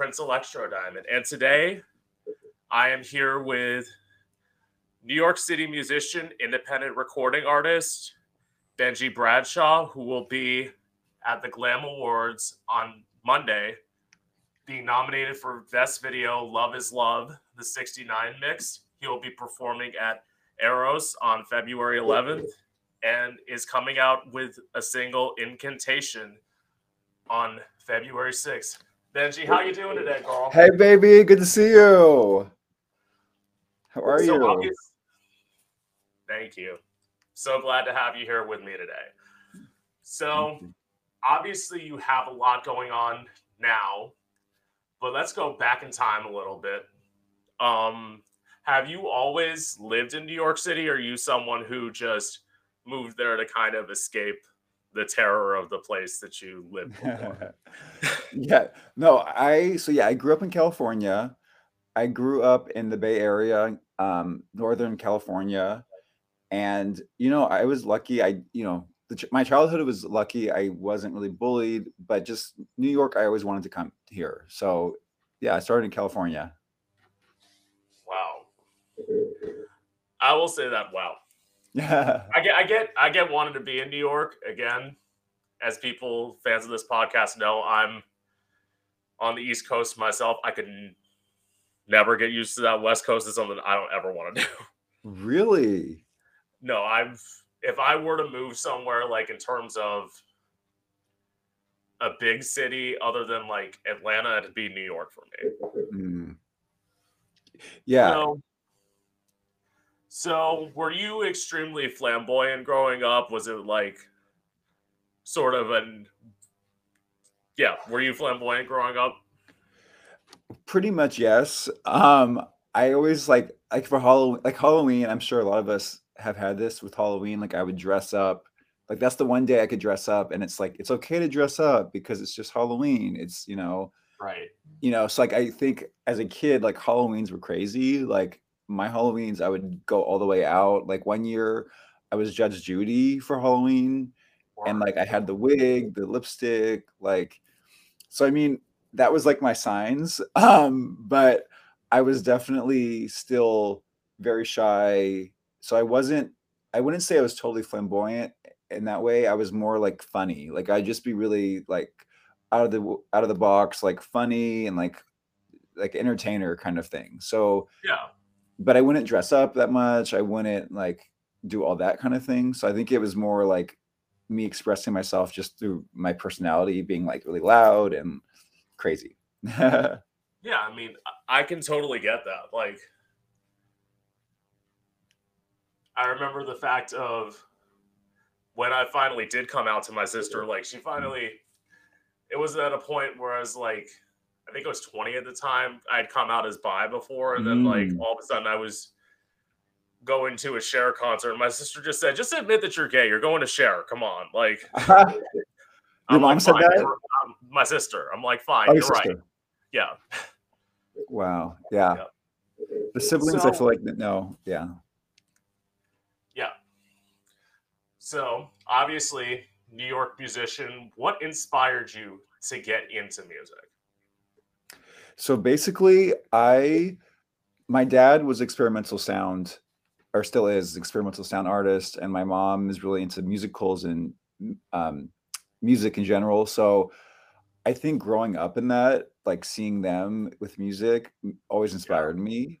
Prince Electro Diamond. And today I am here with New York City musician, independent recording artist, Benjy Bradshaw, who will be at the Glam Awards on Monday, being nominated for Best Video Love is Love, the 69 mix. He'll be performing at Eros on February 11th and is coming out with a single Incantation on February 6th. Benjy, how you doing today, Carl? Hey, baby, good to see you. How are So you? Thank you. So glad to have you here with me today. So obviously you have a lot going on now, but let's go back in time a little bit. Um, have you always lived in New York City, or are you someone who just moved there to kind of escape the terror of the place that you live yeah, no, I so yeah, I grew up in California. I grew up in the Bay Area, um, Northern California, and you know, I was lucky. I, you know, the, my childhood was lucky. I wasn't really bullied, but just New York, I always wanted to come here. So yeah, I started in California. wow. I will say that wow. Yeah. I get, I get, I get wanting to be in New York again. As people, fans of this podcast know, I'm on the East Coast myself. I could n- never get used to that West Coast is something I don't ever want to do. Really? No, I've if I were to move somewhere like in terms of a big city other than like Atlanta, it'd be New York for me. Mm. Yeah. So, so were you extremely flamboyant growing up? Was it like sort of an yeah, were you flamboyant growing up? Pretty much yes. Um, I always like like for Halloween, like Halloween. I'm sure a lot of us have had this with Halloween. Like I would dress up. Like that's the one day I could dress up, and it's like it's okay to dress up because it's just Halloween. It's you know, Right. you know. So like I think as a kid, like Halloweens were crazy. Like my Halloweens, I would go all the way out. Like one year, I was Judge Judy for Halloween, and like I had the wig, the lipstick, like so I mean that was like my signs. Um, but I was definitely still very shy. So I wasn't I wouldn't say I was totally flamboyant in that way. I was more like funny. Like I'd just be really like out of the out of the box, like funny and like like entertainer kind of thing. So yeah. But I wouldn't dress up that much. I wouldn't like do all that kind of thing. So I think it was more like me expressing myself just through my personality being like really loud and crazy. Yeah, I mean, I can totally get that. Like, I remember the fact of when I finally did come out to my sister, like, she finally, it was at a point where I was like, I think I was 20 at the time. I'd come out as bi before, and then, like, Mm. all of a sudden I was going to a Cher concert. And my sister just said, just admit that you're gay. You're going to Cher. Come on. Like, Your I'm mom like, said that? I'm- my sister. I'm like, fine, Oh, you're your right. Yeah. Wow. Yeah. The siblings, I feel like no. Yeah. Yeah. So obviously, New York musician. What inspired you to get into music? So basically, I my dad was experimental sound, or still is experimental sound artist, and my mom is really into musicals and um, music in general. So I think growing up in that, like seeing them with music, always inspired me.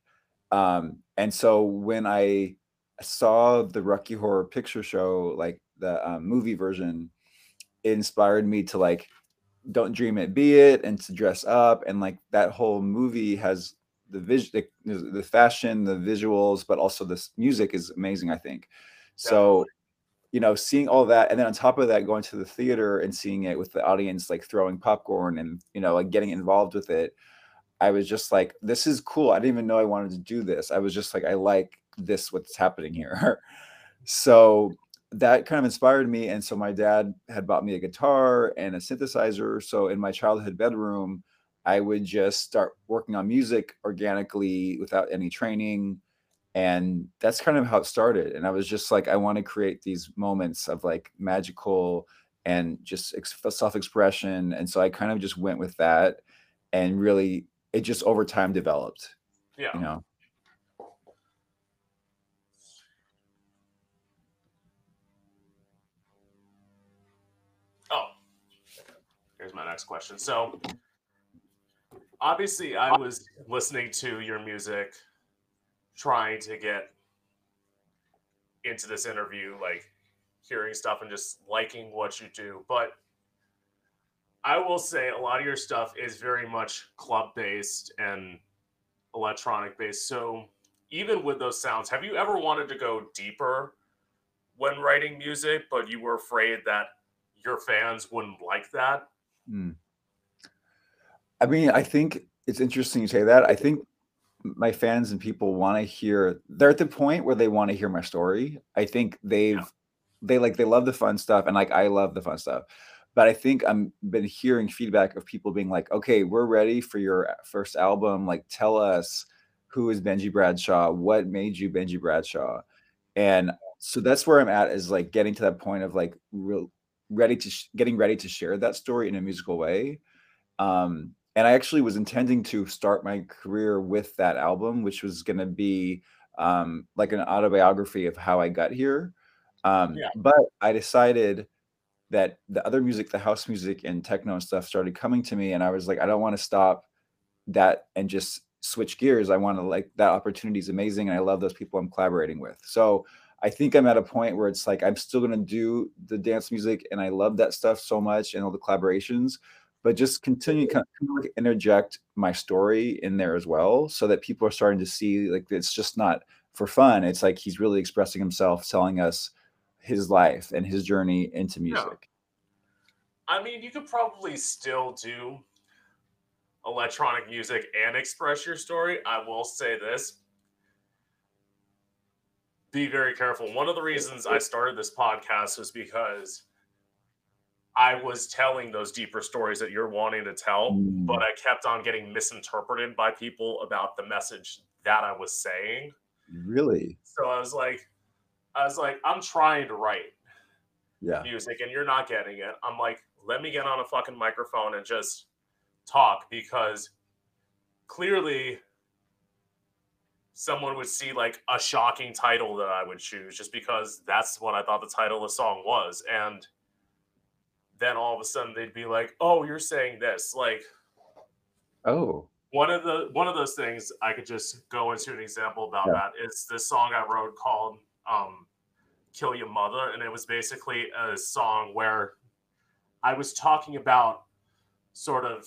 Um, and so when I saw the Rocky Horror Picture Show, like the um, movie version, it inspired me to like don't dream it be it and to dress up. And like that whole movie has the vis the, the fashion the visuals but also this music is amazing i think. So you know seeing all that and then on top of that going to the theater and seeing it with the audience like throwing popcorn and you know like getting involved with it i was just like this is cool. I didn't even know i wanted to do this. I was just like i like this what's happening here. So that kind of inspired me. And so my dad had bought me a guitar and a synthesizer. So in my childhood bedroom, I would just start working on music organically without any training. And that's kind of how it started. And I was just like, I want to create these moments of like magical and just ex- self expression. And so I kind of just went with that. and really it just over time developed. Yeah. You know. Here's my next question. So, obviously, I was listening to your music, trying to get into this interview, like hearing stuff and just liking what you do. But I will say a lot of your stuff is very much club based and electronic based. So, even with those sounds, have you ever wanted to go deeper when writing music, but you were afraid that your fans wouldn't like that? Mm. I mean, I think it's interesting you say that. I think my fans and people want to hear they're at the point where they want to hear my story. I think they've yeah. they like they love the fun stuff and like I love the fun stuff. But I think I'm been hearing feedback of people being like, "Okay, we're ready for your first album. Like tell us who is Benjy Bradshaw? What made you Benjy Bradshaw?" And so that's where I'm at is like getting to that point of like real ready to sh- getting ready to share that story in a musical way. Um, and I actually was intending to start my career with that album, which was going to be um, like an autobiography of how I got here. Um, yeah. But I decided that the other music, the house music and techno and stuff, started coming to me, and I was like, I don't want to stop that and just switch gears. I want to like that opportunity is amazing, and I love those people I'm collaborating with. So I think I'm at a point where it's like I'm still going to do the dance music, and I love that stuff so much, and all the collaborations but just continue kind of interject my story in there as well so that people are starting to see like it's just not for fun. It's like he's really expressing himself telling us his life and his journey into music. I mean you could probably still do electronic music and express your story. I will say this be very careful one of the reasons i started this podcast was because I was telling those deeper stories that you're wanting to tell, mm. but I kept on getting misinterpreted by people about the message that I was saying. Really? So I was like, I was like, I'm trying to write yeah. music and you're not getting it. I'm like, let me get on a fucking microphone and just talk because clearly someone would see like a shocking title that I would choose just because that's what I thought the title of the song was. And then all of a sudden they'd be like, "Oh, you're saying this." Like, oh, one of the one of those things I could just go into an example about yeah. that is this song I wrote called um, "Kill Your Mother," and it was basically a song where I was talking about sort of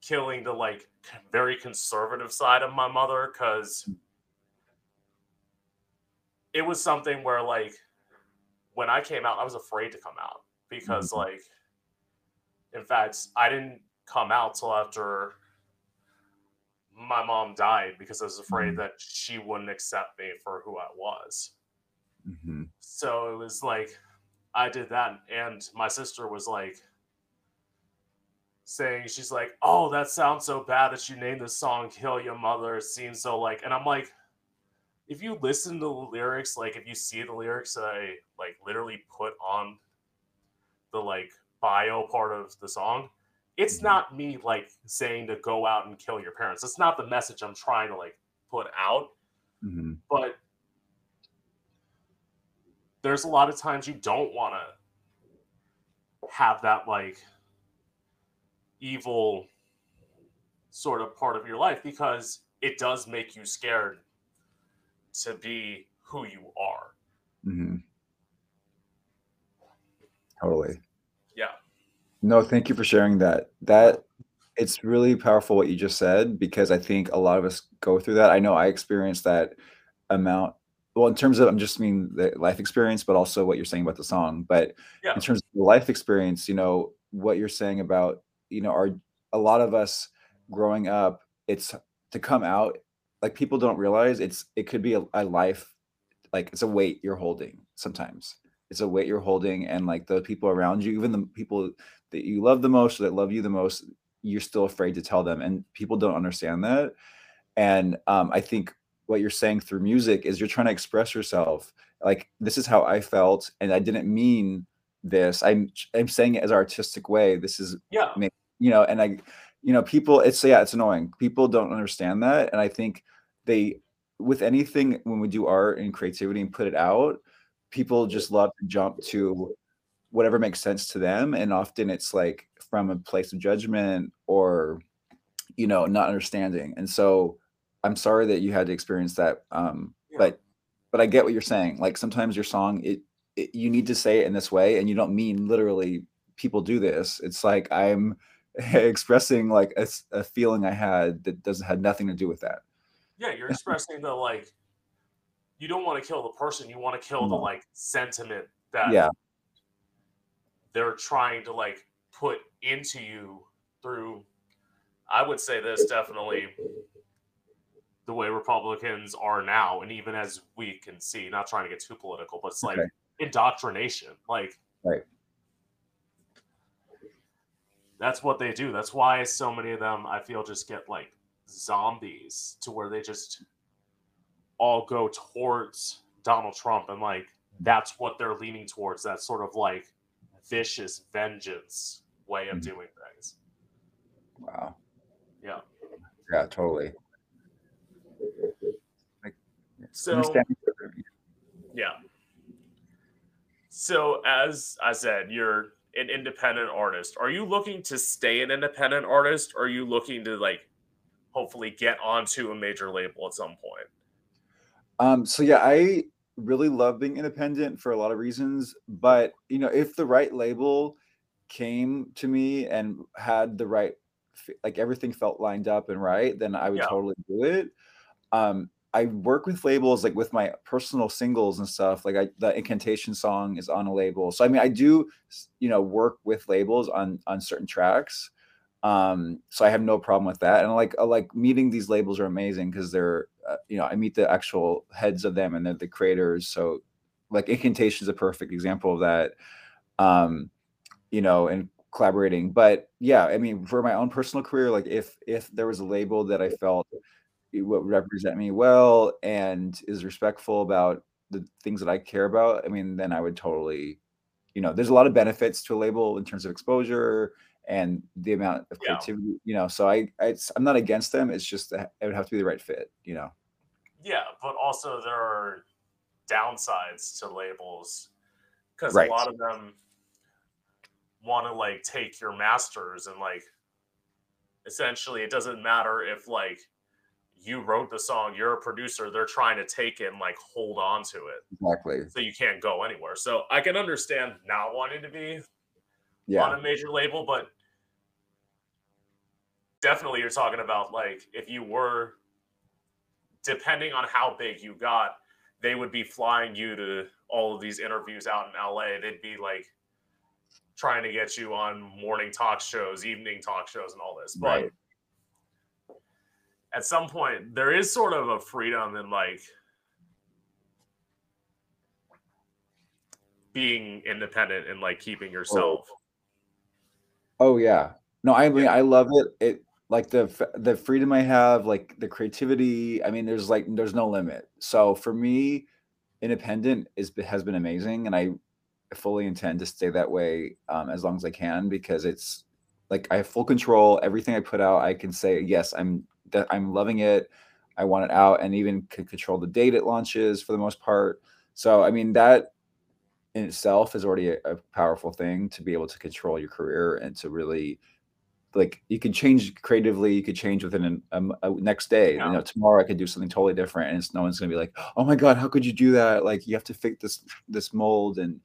killing the like very conservative side of my mother because it was something where like when I came out, I was afraid to come out because mm-hmm. like in fact i didn't come out till after my mom died because i was afraid mm-hmm. that she wouldn't accept me for who i was mm-hmm. so it was like i did that and my sister was like saying she's like oh that sounds so bad that you named the song kill your mother it seems so like and i'm like if you listen to the lyrics like if you see the lyrics that i like literally put on the like bio part of the song, it's mm-hmm. not me like saying to go out and kill your parents. That's not the message I'm trying to like put out. Mm-hmm. But there's a lot of times you don't want to have that like evil sort of part of your life because it does make you scared to be who you are. Mm-hmm. Totally. Yeah. No, thank you for sharing that. That it's really powerful what you just said because I think a lot of us go through that. I know I experienced that amount. Well, in terms of I'm just mean the life experience, but also what you're saying about the song. But yeah. in terms of the life experience, you know, what you're saying about, you know, are a lot of us growing up, it's to come out, like people don't realize it's it could be a, a life, like it's a weight you're holding sometimes. It's a weight you're holding and like the people around you even the people that you love the most or that love you the most you're still afraid to tell them and people don't understand that. And um, i think what you're saying through music is you're trying to express yourself. Like this is how i felt and i didn't mean this. I'm i'm saying it as an artistic way. This is yeah you know and i you know, people, it's yeah, it's annoying. People don't understand that. And I think they with anything when we do art and creativity and put it out, people just love to jump to whatever makes sense to them. And often it's like from a place of judgment or you know, not understanding. And so I'm sorry that you had to experience that. Um, yeah. but but I get what you're saying. Like sometimes your song, it, it you need to say it in this way, and you don't mean literally people do this. It's like I'm expressing like a, a feeling I had that doesn't had nothing to do with that. Yeah, you're expressing the like you don't want to kill the person, you want to kill the mm-hmm. like sentiment that yeah they're trying to like put into you through I would say this definitely the way Republicans are now, and even as we can see, not trying to get too political, but it's like okay. indoctrination. Like right that's what they do. That's why so many of them I feel just get like zombies to where they just all go towards Donald Trump and like that's what they're leaning towards that sort of like vicious vengeance way of mm-hmm. doing things. Wow. Yeah. Yeah, totally. so yeah. So as I said, you're an independent artist. Are you looking to stay an independent artist or are you looking to like hopefully get onto a major label at some point? Um, so yeah, I really love being independent for a lot of reasons, but you know, if the right label came to me and had the right like everything felt lined up and right, then I would yeah. totally do it. Um, I work with labels like with my personal singles and stuff. Like I, the incantation song is on a label. So I mean, I do, you know, work with labels on on certain tracks. Um, so I have no problem with that. And like uh, like meeting these labels are amazing because they're, uh, you know, I meet the actual heads of them and they're the creators. So like incantation is a perfect example of that. Um, you know, and collaborating. But yeah, I mean, for my own personal career, like if if there was a label that I felt what represent me well and is respectful about the things that I care about, I mean, then I would totally, you know, there's a lot of benefits to a label in terms of exposure and the amount of creativity, yeah. you know. So I, I I'm not against them. It's just it would have to be the right fit, you know. Yeah, but also there are downsides to labels because right. a lot of them want to like take your masters and like essentially it doesn't matter if like you wrote the song, you're a producer, they're trying to take it and like hold on to it. Exactly. So you can't go anywhere. So I can understand not wanting to be yeah. on a major label, but definitely you're talking about like if you were depending on how big you got, they would be flying you to all of these interviews out in LA. They'd be like trying to get you on morning talk shows, evening talk shows, and all this. But right at some point there is sort of a freedom in like being independent and like keeping yourself. Oh, oh yeah. No, I mean I love it. It like the the freedom I have, like the creativity. I mean, there's like there's no limit. So for me, independent is has been amazing, and I fully intend to stay that way um, as long as I can because it's like I have full control. Everything I put out, I can say yes, I'm that I'm loving it. I want it out and even can control the date it launches for the most part. So, I mean, that in itself is already a, a powerful thing to be able to control your career and to really like you can change creatively you could change within a, um, a next day yeah. you know tomorrow i could do something totally different and it's no one's gonna be like oh my god how could you do that like you have to fit this this mold and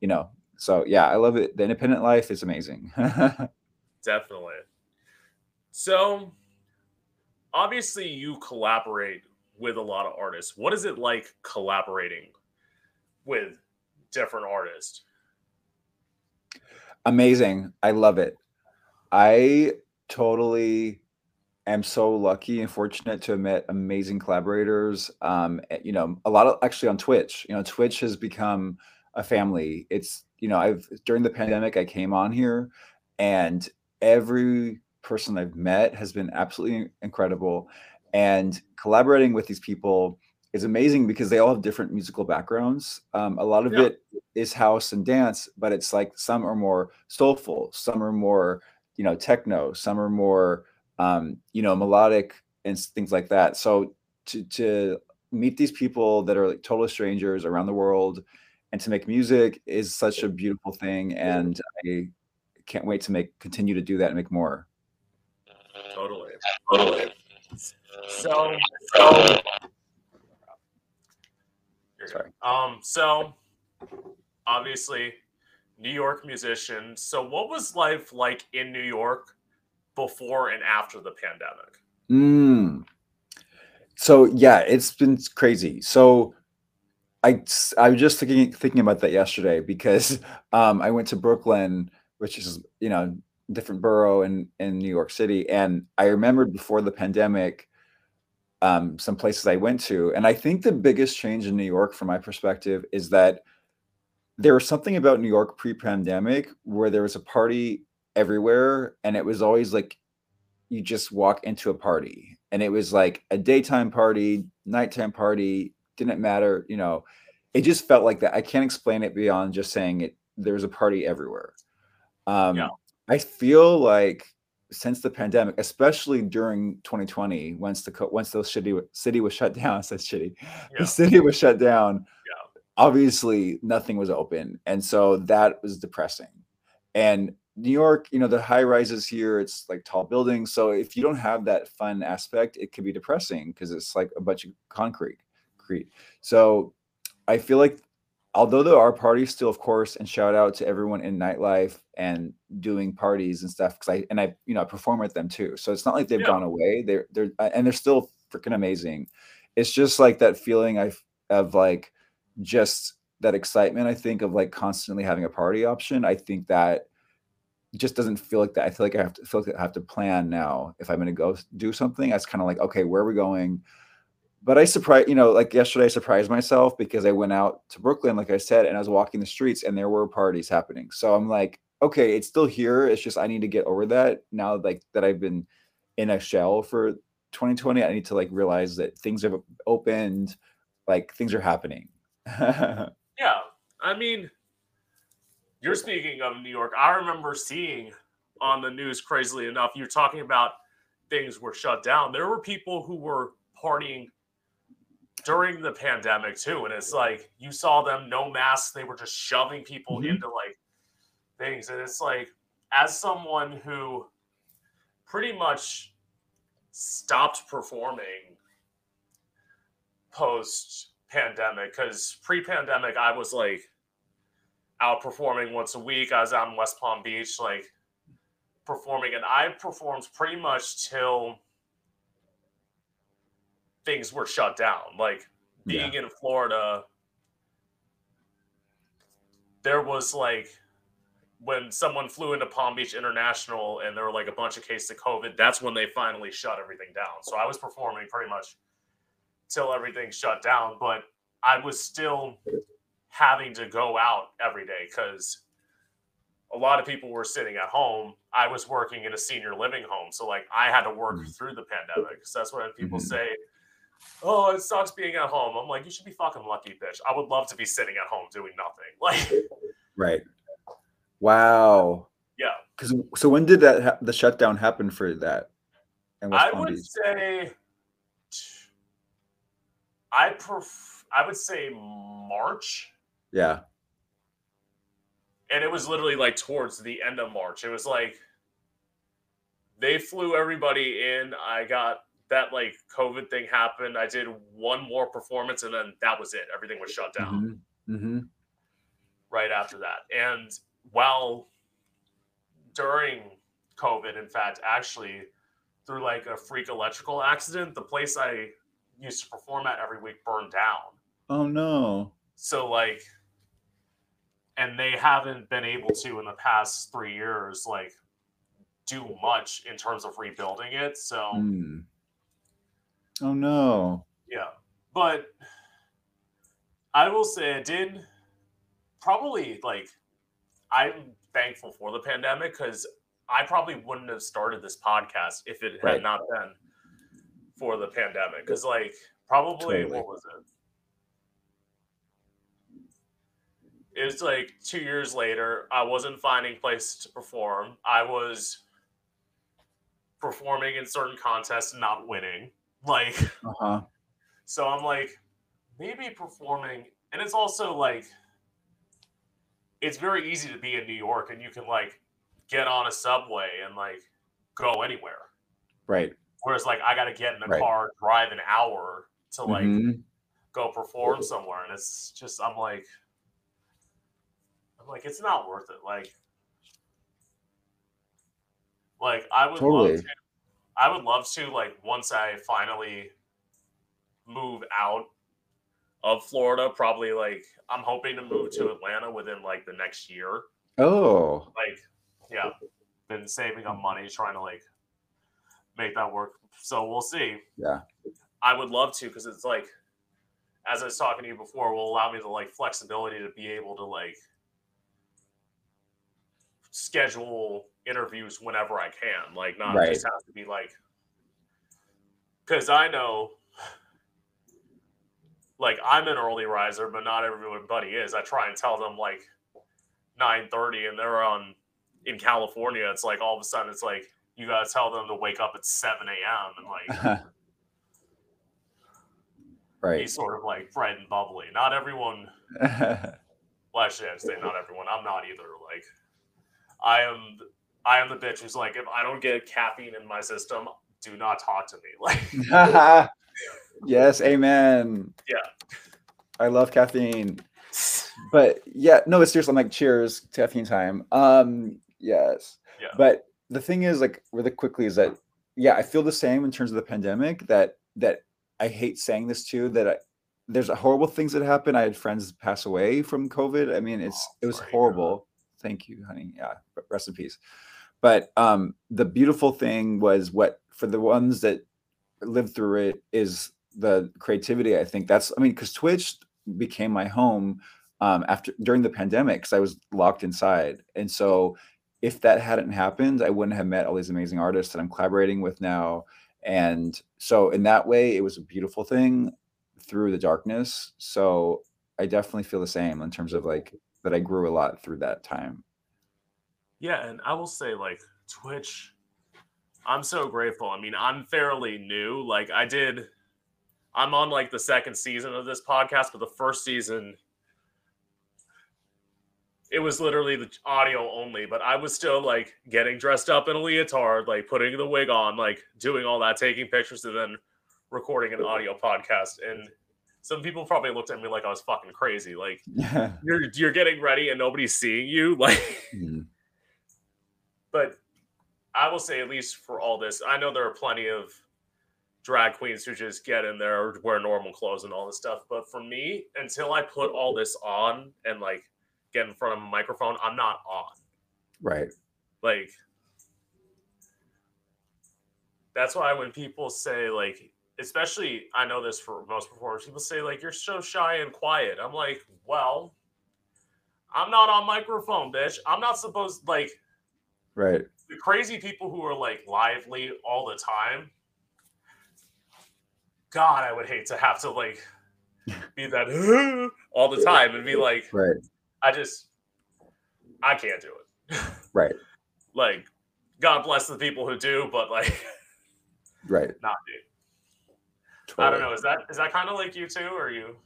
you know so yeah i love it the independent life is amazing definitely so obviously you collaborate with a lot of artists. What is it like collaborating with different artists? Amazing. I love it. I totally am so lucky and fortunate to have met amazing collaborators. Um, eh, you know, a lot of actually on Twitch. You know, Twitch has become a family. It's you know, I've during the pandemic I came on here and every person I've met has been absolutely incredible. And collaborating with these people is amazing because they all have different musical backgrounds. Um, a lot of yeah. it is house and dance, but it's like some are more soulful, some are more you know techno some are more um you know melodic and things like that so to to meet these people that are like total strangers around the world and to make music is such a beautiful thing and i can't wait to make continue to do that and make more totally totally so so Sorry. Um, so obviously New York musician. So what was life like in New York before and after the pandemic? Mm. So yeah, it's been crazy. So I I was just thinking thinking about that yesterday because um, I went to Brooklyn, which is you know different borough in in New York City, and I remembered before the pandemic um, some places I went to. And I think the biggest change in New York, from my perspective, is that there was something about New York pre pandemic where there was a party everywhere. And it was always like you just walk into a party and it was like a daytime party, nighttime party, didn't matter. You know, it just felt like that. I can't explain it beyond just saying it. There was a party everywhere. Um, yeah. I feel like since the pandemic, especially during 2020, once the once the city city was shut down, said shitty, yeah. the city was shut down. Yeah. Obviously, nothing was open, and so that was depressing. And New York, you know, the high rises here, it's like tall buildings. So if you don't have that fun aspect, it can be depressing because it's like a bunch of concrete. Concrete. So I feel like although there are parties still, of course, and shout out to everyone in nightlife and doing parties and stuff because I and I you know I perform at them too. So it's not like they've yeah. gone away. They're they're and they're still freaking amazing. It's just like that feeling I of like just that excitement. I think of like constantly having a party option. I think that just doesn't feel like that. I feel like I have to feel like I have to plan now if I'm going to go do something. That's kind of like okay, where are we going? But I surprised, you know, like yesterday, I surprised myself because I went out to Brooklyn, like I said, and I was walking the streets and there were parties happening. So I'm like, okay, it's still here. It's just I need to get over that now, like that I've been in a shell for 2020. I need to like realize that things have opened, like things are happening. yeah. I mean, you're speaking of New York. I remember seeing on the news, crazily enough, you're talking about things were shut down. There were people who were partying during the pandemic too and it's like you saw them no masks they were just shoving people mm-hmm. into like things and it's like as someone who pretty much stopped performing post pandemic because pre-pandemic i was like out performing once a week i was out in west palm beach like performing and i performed pretty much till things were shut down. Like being yeah. in Florida, there was like when someone flew into Palm Beach International and there were like a bunch of cases of COVID, that's when they finally shut everything down. So I was performing pretty much till everything shut down, but I was still having to go out every day because a lot of people were sitting at home. I was working in a senior living home. So like I had to work mm-hmm. through the pandemic. So that's what people mm-hmm. say oh, it sucks being at home. I'm like, you should be fucking lucky, bitch. I would love to be sitting at home doing nothing. Like, right. Wow. Yeah. Because so when did that ha- the shutdown happen for that? And I would Beach? say, I pref- I would say March. Yeah. And it was literally like towards the end of March. It was like they flew everybody in. I got that like COVID thing happened, I did one more performance and then that was it. Everything was shut down. Mm-hmm. Mm-hmm. Right after that. And while during COVID, in fact, actually through like a freak electrical accident, the place I used to perform at every week burned down. Oh no. So like and they haven't been able to in the past three years like do much in terms of rebuilding it. So mm. Oh no. Yeah. But I will say I did probably like I'm thankful for the pandemic because I probably wouldn't have started this podcast if it had right. not been for the pandemic. Because like probably totally. what was it? It was like two years later. I wasn't finding place to perform. I was performing in certain contests and not winning. Like, Uh-huh. so I'm like, maybe performing, and it's also like, it's very easy to be in New York and you can like get on a subway and like go anywhere. Right. Whereas like I got to get in a Right. car, drive an hour to like Mhm. go perform somewhere, and it's just I'm like, I'm like it's not worth it. Like, like I would Totally. love to, I would love to like once I finally move out of Florida, probably like I'm hoping to move to Atlanta within like the next year. Oh. Like, yeah, been saving up money trying to like make that work. So we'll see. Yeah. I would love to because it's like, as I was talking to you before, will allow me the like flexibility to be able to like schedule interviews whenever I can. Like, not Right. just have to be like, because I know, like, I'm an early riser, but not everybody is. I try and tell them like 9:30, and they're on in California. It's like all of a sudden, it's like you gotta tell them to wake up at 7 a.m. and like right. sort of like bright and bubbly. Not everyone. Well, actually, I'd say not everyone. I'm not either. Like, I am. I am the bitch who's like, if I don't get caffeine in my system, do not talk to me. Like, yes, amen. Yeah. I love caffeine. But yeah, no, it's seriously I'm like cheers, caffeine time. Um, yes. Yeah. But the thing is, like, really quickly is that yeah, I feel the same in terms of the pandemic that that I hate saying this too, that I, there's horrible things that happen. I had friends pass away from COVID. I mean, it's Oh, it was to horrible. Thank you, honey. Yeah, rest in peace. But um, the beautiful thing was what for the ones that lived through it is the creativity. I think that's. I mean, because Twitch became my home um, after during the pandemic because I was locked inside, and so if that hadn't happened, I wouldn't have met all these amazing artists that I'm collaborating with now. And so, in that way, it was a beautiful thing through the darkness. So, I definitely feel the same in terms of like that I grew a lot through that time. yeah, and I will say, like, Twitch. I'm so grateful. I mean, I'm fairly new. Like, I did. I'm on like the second season of this podcast, but the first season it was literally the audio only, but I was still like getting dressed up in a leotard, like putting the wig on, like doing all that, taking pictures, and then recording an audio podcast. And some people probably looked at me like I was fucking crazy. Like Yeah. you're you're getting ready and nobody's seeing you. Like, Mhm. but I will say at least for all this, I know there are plenty of drag queens who just get in there or wear normal clothes and all this stuff. But for me, until I put all this on and like get in front of a microphone, I'm not on. Right. Like that's why when people say like especially I know this for most performers, people say like you're so shy and quiet. I'm like, well, I'm not on microphone, bitch. I'm not supposed like Right. the crazy people who are like lively all the time. God, I would hate to have to like be that all the time and be like, Right. I just, I can't do it. Right. Like, God bless the people who do, but like, Right. not me. I don't know. Is that is that kind of like you too, or you?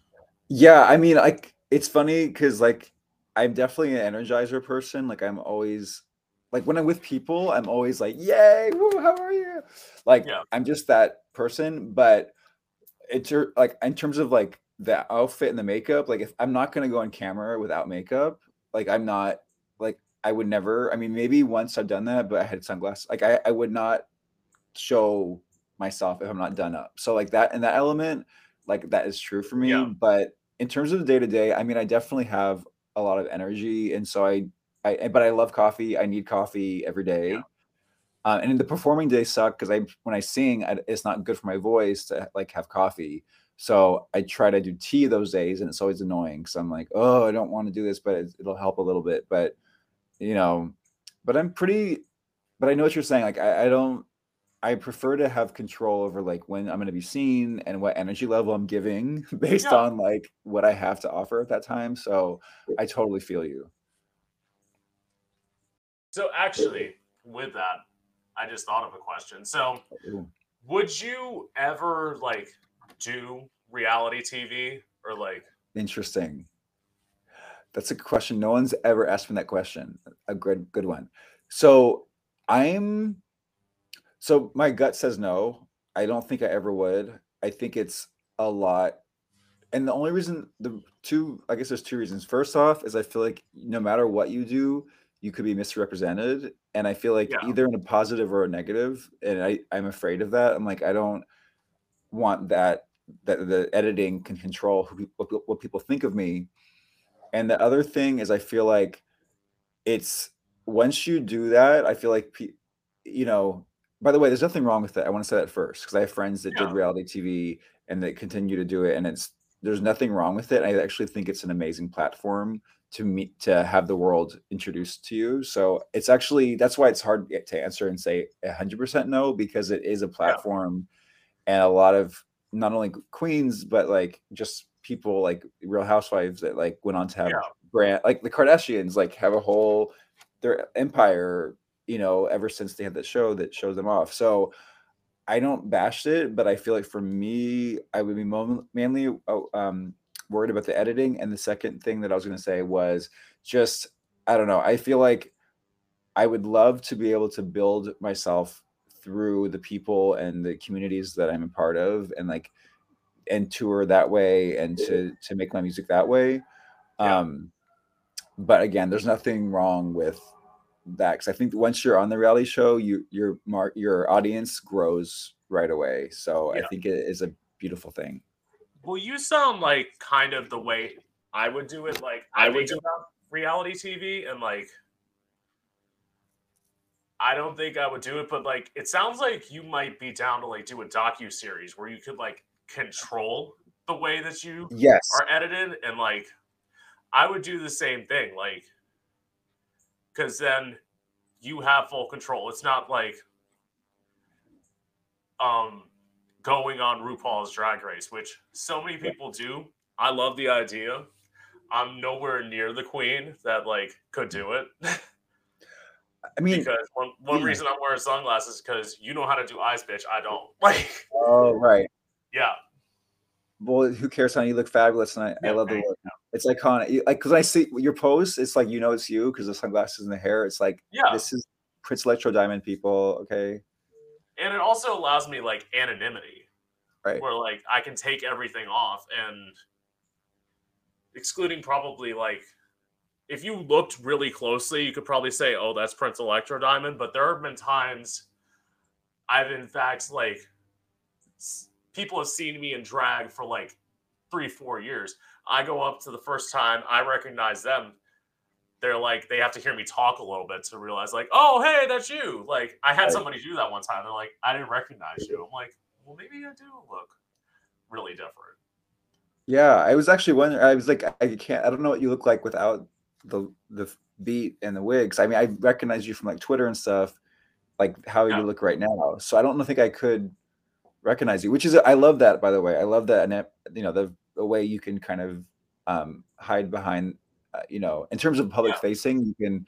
Yeah, I mean, like it's funny because like I'm definitely an energizer person. Like I'm always like when I'm with people, I'm always like, "Yay! Woo, how are you?" Like Yeah. I'm just that person. But it's your- like in terms of like the outfit and the makeup. Like if I'm not gonna go on camera without makeup, like I'm not like I would never. I mean, maybe once I've done that, but I had sunglasses. Like I, I would not show myself if I'm not done up. So like that and that element, like that is true for me. Yeah. But in terms of the day to day, I mean, I definitely have a lot of energy, and so I, I, but I love coffee. I need coffee every day. Yeah. Uh, and the performing days suck because I, when I sing, I, it's not good for my voice to like have coffee. So I try to do tea those days, and it's always annoying because I'm like, oh, I don't want to do this, but it, it'll help a little bit. But you know, but I'm pretty. But I know what you're saying. Like I, I don't. I prefer to have control over like when I'm going to be seen and what energy level I'm giving based Yeah. on like what I have to offer at that time. So I totally feel you. So actually, with that, I just thought of a question. So, would you ever like do reality TV or like? Interesting. That's a question. No one's ever asked me that question. A good, good one. So I'm. So my gut says no. I don't think I ever would. I think it's a lot. And the only reason, the two, I guess there's two reasons. First off, is I feel like no matter what you do, you could be misrepresented and i feel like yeah. either in a positive or a negative and i i'm afraid of that i'm like i don't want that that the editing can control who what, what people think of me and the other thing is i feel like it's once you do that i feel like you know by the way there's nothing wrong with it i want to say that first because i have friends that yeah. did reality tv and they continue to do it and it's there's nothing wrong with it i actually think it's an amazing platform to meet to have the world introduced to you. So it's actually that's why it's hard to answer and say 100% no because it is a platform yeah. and a lot of not only queens but like just people like Real Housewives that like went on to have yeah. brand like the Kardashians like have a whole their empire you know ever since they had that show that shows them off. So I don't bash it, but I feel like for me, I would be mainly oh, um, worried about the editing. And the second thing that I was going to say was just, I don't know, I feel like I would love to be able to build myself through the people and the communities that I'm a part of and like and tour that way and to to make my music that way. Yeah. Um but again, there's nothing wrong with that because I think once you're on the reality show, you your mark your audience grows right away. So yeah. I think it is a beautiful thing. Well, you sound like kind of the way I would do it. Like I, I would do reality TV, and like I don't think I would do it, but like it sounds like you might be down to like do a docu series where you could like control the way that you yes are edited, and like I would do the same thing, like because then you have full control. It's not like um going on RuPaul's Drag Race, which so many people do. I love the idea. I'm nowhere near the queen that like could do it. I mean, because one, one yeah. reason I'm wearing sunglasses is because you know how to do eyes, bitch. I don't. Like, oh right, yeah. Well, who cares how you look fabulous, and I, yeah, I love the look. It's iconic. Like, because I see your post, it's like you know it's you because the sunglasses and the hair. It's like, yeah, this is Prince Electro Diamond people. Okay, and it also allows me like anonymity right where like i can take everything off and excluding probably like if you looked really closely you could probably say oh that's prince electro diamond but there have been times i've in fact like people have seen me in drag for like three four years i go up to the first time i recognize them. They're like they have to hear me talk a little bit to realize like oh hey that's you. Like i had somebody do that one time. They're like i didn't recognize you. I'm like well maybe i do look really different. Yeah i was actually wondering i was like i can't i don't know what you look like without the the beat and the wigs. I mean i recognize you from like twitter and stuff like how yeah. you look right now. So i don't think i could recognize you which is i love that by the way. I love that and you know the, the way you can kind of um, hide behind uh, you know, in terms of public yeah. facing, you can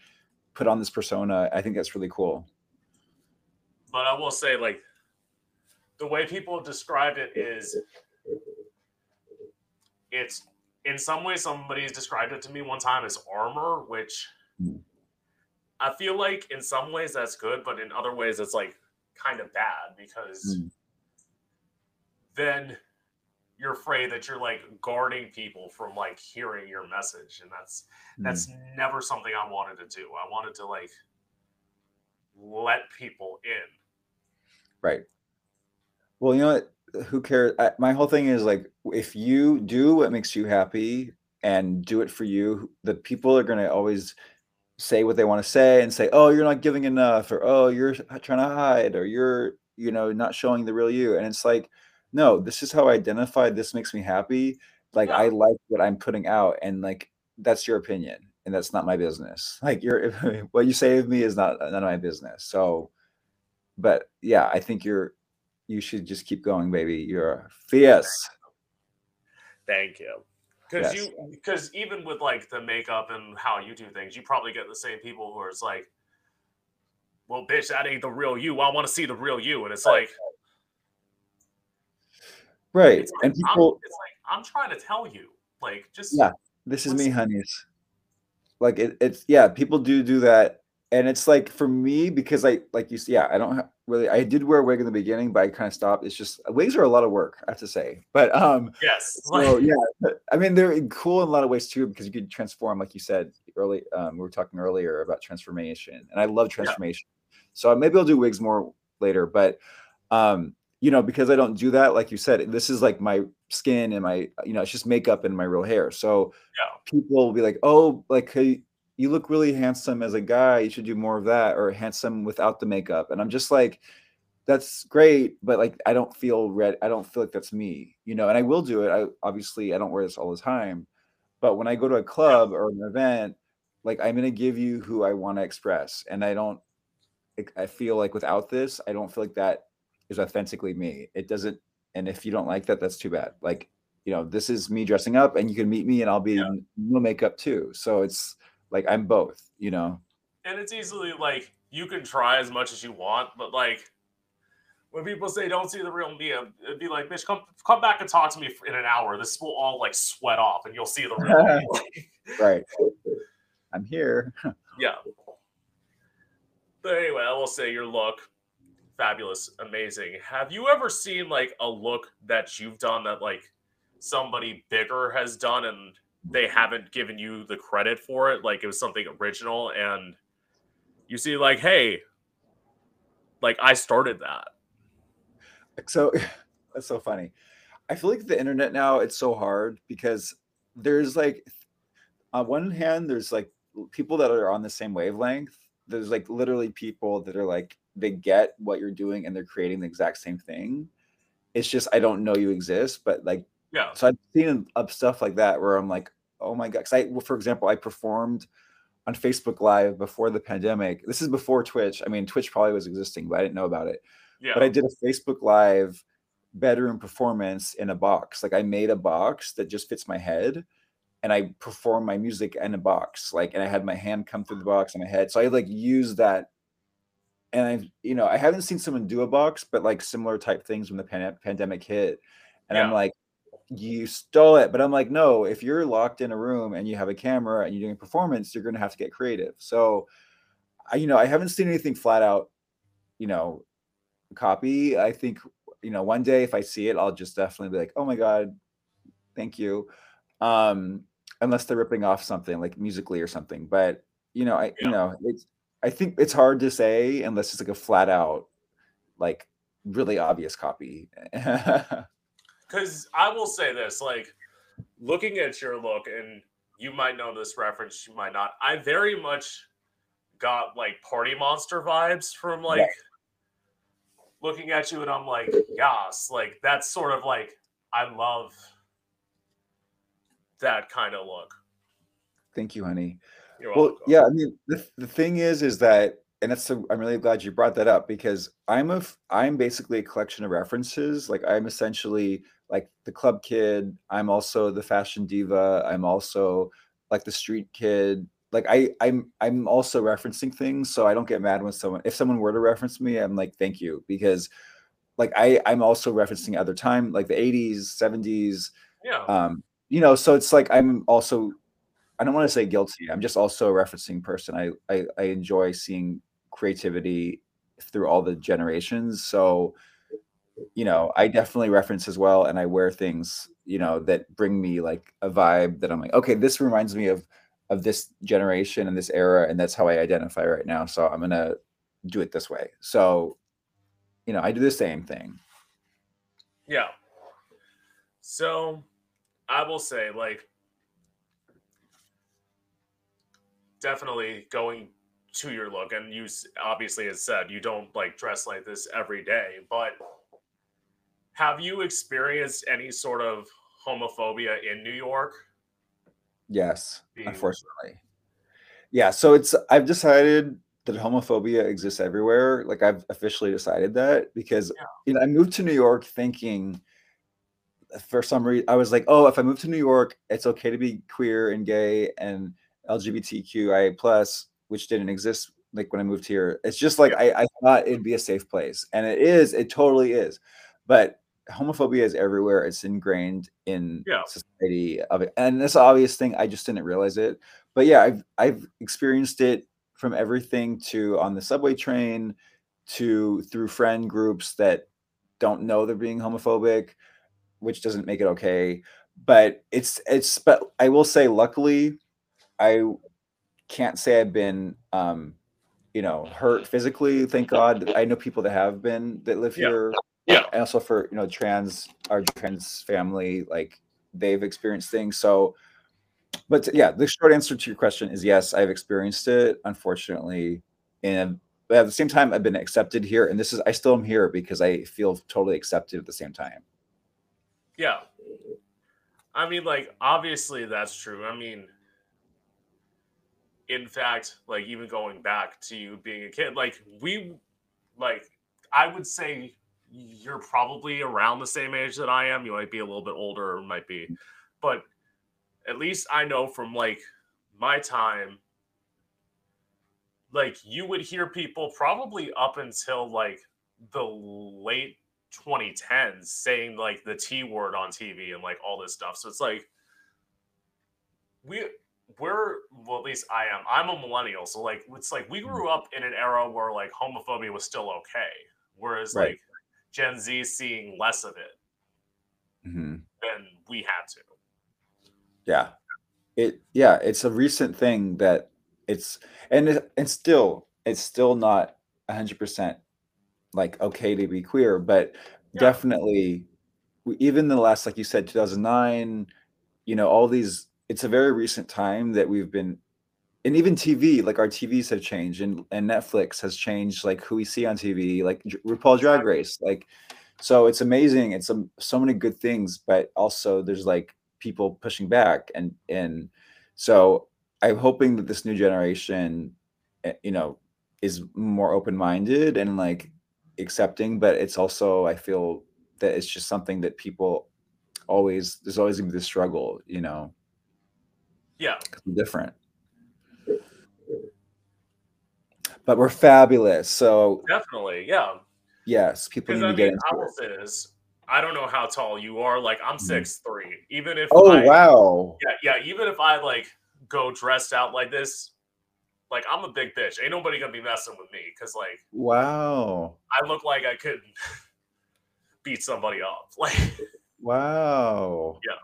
put on this persona. I think that's really cool. But I will say, like, the way people described it is it's in some ways somebody's described it to me one time as armor, which mm. I feel like in some ways that's good, but in other ways it's like kind of bad because mm. then you're afraid that you're like guarding people from like hearing your message and that's mm. that's never something i wanted to do. I wanted to like let people in. Right. Well you know what? Who cares? I, my whole thing is like if you do what makes you happy and do it for you the people are going to always say what they want to say and say oh you're not giving enough or oh you're trying to hide or you're you know not showing the real you and it's like no, this is how I identify. This makes me happy. Like yeah. I like what I'm putting out, and like that's your opinion, and that's not my business. Like you're what you say of me is not none of my business. So, but yeah, I think you're you should just keep going, baby. You're fierce. Thank you. Because yes. you because even with like the makeup and how you do things, you probably get the same people who are like well, bitch, that ain't the real you. I want to see the real you. And it's like, right. it's like, and I'm, people, it's like, I'm trying to tell you, like, just yeah, this is me, honeys. Like it, it's yeah, people do do that, and it's like for me because I like you. see, Yeah, I don't ha- really. I did wear a wig in the beginning, but I kind of stopped. It's just wigs are a lot of work, I have to say. But um, yes, so yeah, I mean they're cool in a lot of ways too because you could transform, like you said early. Um, we were talking earlier about transformation, and I love transformation. So maybe I'll do wigs more later, but um, you know, because I don't do that, like you said, this is like my skin and my, you know, it's just makeup and my real hair. So yeah, people will be like, "Oh, like hey, you look really handsome as a guy. You should do more of that, or handsome without the makeup." And I'm just like, "That's great, but like I don't feel red. I don't feel like that's me, you know." And I will do it. I obviously I don't wear this all the time, but when I go to a club or an event, like I'm gonna give you who I want to express, and I don't. I feel like without this, I don't feel like that is authentically me. It doesn't. And if you don't like that, that's too bad. Like you know, this is me dressing up, and you can meet me, and I'll be Yeah. in no makeup too. So it's like I'm both. You know. and it's easily like you can try as much as you want, but like when people say don't see the real me, it'd be like, bitch, come come back and talk to me in an hour. This will all like sweat off, and you'll see the real me. Right. I'm here. yeah. But anyway, I will say your look, fabulous, amazing. Have you ever seen like a look that you've done that like somebody bigger has done and they haven't given you the credit for it? Like it was something original and you see like, hey, like I started that. So that's so funny. I feel like the internet now it's so hard because there's like on one hand there's like people that are on the same wavelength. There's like literally people that are like they get what you're doing and they're creating the exact same thing. It's just I don't know you exist, but like Yeah. so I've seen up stuff like that where I'm like, oh my god. Cause I, well, for example, I performed on Facebook Live before the pandemic. This is before Twitch. I mean, Twitch probably was existing, but I didn't know about it. Yeah. But I did a Facebook Live bedroom performance in a box. Like I made a box that just fits my head, and I performed my music in a box. Like, and I had my hand come through the box and my head. So I like used that. And I, you know, I haven't seen someone do a box, but like similar type things when the pan- pandemic hit. And I'm like, you stole it. But I'm like, no, if you're locked in a room and you have a camera and you're doing a performance, you're going to have to get creative. So, I, you know, I haven't seen anything flat out, you know, copy. I think, you know, one day if I see it, I'll just definitely be like, oh my God, thank you. Um, unless they're ripping off something like musically or something. But, you know, I, Yeah. you know, it's, I think it's hard to say unless it's like a flat out, like really obvious copy. Because I will say this, like looking at your look, and you might know this reference, you might not. I very much got like Party Monster vibes from like looking at you, and I'm like, yes, like that's sort of like I love that kind of look. Thank you, honey. You're Well, welcome. yeah, I mean, the, the thing is, is that, and that's, I'm really glad you brought that up because I'm a, I'm basically a collection of references. Like I'm essentially like the club kid. I'm also the fashion diva. I'm also like the street kid. Like I, I'm, I'm also referencing things. So I don't get mad when someone, if someone were to reference me, I'm like, thank you, because like I, I'm also referencing other time, like the 80s, 70s, yeah, um you know so it's like i'm also i don't want to say mm-hmm. guilty i'm just also a referencing person I, I i enjoy seeing creativity through all the generations so you know i definitely reference as well and i wear things you know that bring me like a vibe that i'm like okay this reminds me of of this generation and this era and that's how i identify right now so i'm gonna do it this way. So you know i do the same thing. Yeah. So I will say, like, definitely going to your look, and you obviously as said you don't like dress like this every day, but have you experienced any sort of homophobia in New York? yes Being- unfortunately yeah so it's i've decided that homophobia exists everywhere like i've officially decided that because Yeah. you know i moved to new york thinking for some reason i was like oh if i move to new york it's okay to be queer and gay and lgbtqia plus which didn't exist like when I moved here. It's just like I, I thought it'd be a safe place, and it is. It totally is. But homophobia is everywhere. It's ingrained in Yeah. society of it, and this obvious thing. I just didn't realize it. But yeah, I've I've experienced it from everything to on the subway train to through friend groups that don't know they're being homophobic, which doesn't make it okay. But it's it's but I will say luckily I can't say I've been um you know hurt physically, thank God. I know people that have been that live Yeah. here. Yeah. And also for you know trans our trans family, like they've experienced things. So but yeah, the short answer to your question is yes, I've experienced it, unfortunately. And but at the same time, I've been accepted here. And this is I still am here because I feel totally accepted at the same time. Yeah. I mean, like, obviously that's true. I mean, in fact, like, even going back to you being a kid, like, we, like, I would say you're probably around the same age that I am. You might be a little bit older, might be, but at least I know from, like, my time, like, you would hear people probably up until, like, the late 2010s saying like the T word on TV and like all this stuff. So it's like we we're well at least I am. I'm a millennial, so like it's like we grew up in an era where like homophobia was still okay, whereas Right. like Gen Z seeing less of it Mhm. than we had to. Yeah. It yeah, it's a recent thing that it's and it, and still it's still not 100% like okay to be queer, but Yeah. definitely even the last like you said 2009, you know, all these it's a very recent time that we've been and even TV, like our TVs have changed and and Netflix has changed like who we see on TV, like RuPaul Drag Race, like so it's amazing. It's um, so many good things, but also there's like people pushing back and and so I'm hoping that this new generation, eh, you know, is more open-minded and like accepting, but it's also I feel that it's just something that people always there's always gonna be the struggle, you know, Yeah. different. But we're fabulous. So Definitely. Yeah. yes, people need I to get into I will say this. I don't know how tall you are. Like I'm Mhm. six three. Even if Oh I, wow. yeah, yeah. Even if I like go dressed out like this, like I'm a big bitch. Ain't nobody gonna be messing with me because like Wow. I look like I could beat somebody up. Like Wow. Yeah.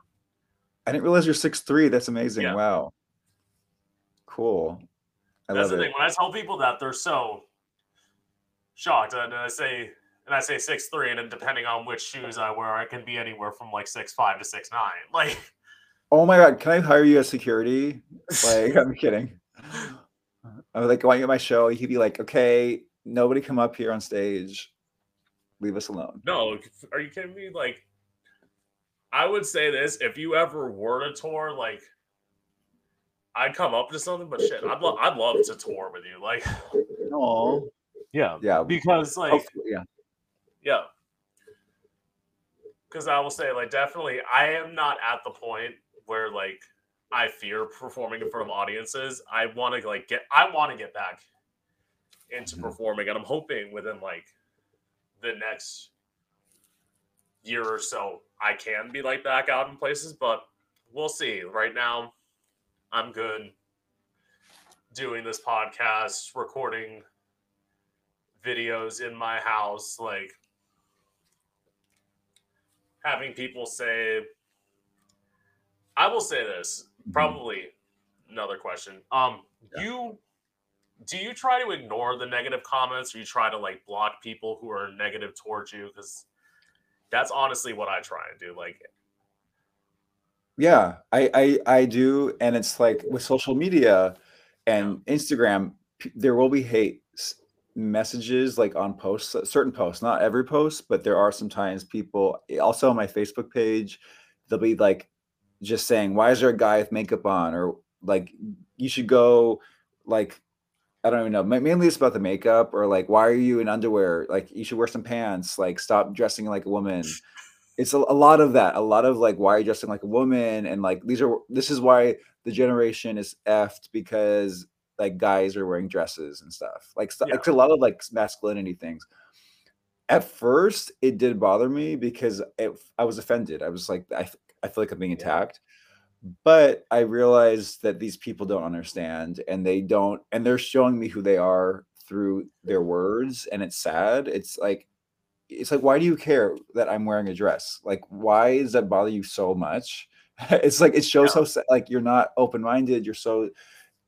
I didn't realize you're six three. That's amazing. Yeah. Wow. Cool. I that's the it. thing. When I tell people that, they're so shocked, and I say, and I say six three, and then depending on which shoes I wear, I can be anywhere from like six five to six nine. Like Oh my god, can I hire you as security? Like, I'm kidding. I was like, why you at my show? He'd be like, okay, nobody come up here on stage. Leave us alone. No, are you kidding me? Like, I would say this: if you ever were to tour, like, I'd come up to something. But shit, I'd love, I'd love to tour with you. Like, Oh. yeah, Yeah. because like, yeah. yeah, because I will say, like, definitely, I am not at the point where like I fear performing in front of audiences. I want to like get, I want to get back into Mhm. performing, and I'm hoping within like the next year or so I can be like back out in places, but we'll see. Right now, I'm good doing this podcast, recording videos in my house, like having people say I will say this, Mhm. probably another question. Um Yeah. you do you try to ignore the negative comments or you try to like block people who are negative towards you because that's honestly what i try and do like Yeah, I, I I do, and it's like with social media and Instagram, there will be hate messages like on posts, uh, certain posts, not every post, but there are sometimes people. eh, Also on my Facebook page, they'll be like just saying, "Why is there a guy with makeup on?" or like, "You should go," like I don't even know. Mainly it's about the makeup, or like, "Why are you in underwear?" Like, you should wear some pants. Like, stop dressing like a woman it's a, a lot of that a lot of like why are you dressing like a woman and like these are this is why the generation is effed because like guys are wearing dresses and stuff like, st- Yeah. like a lot of like masculinity things at first it did bother me because it, i was offended i was like I, I feel like i'm being Yeah. But i realized that these people don't understand and they don't and they're showing me who they are through their words and it's sad. It's like it's like why do you care that i'm wearing a dress? Like why does that bother you so much? It's like it shows Yeah. how like you're not open-minded you're so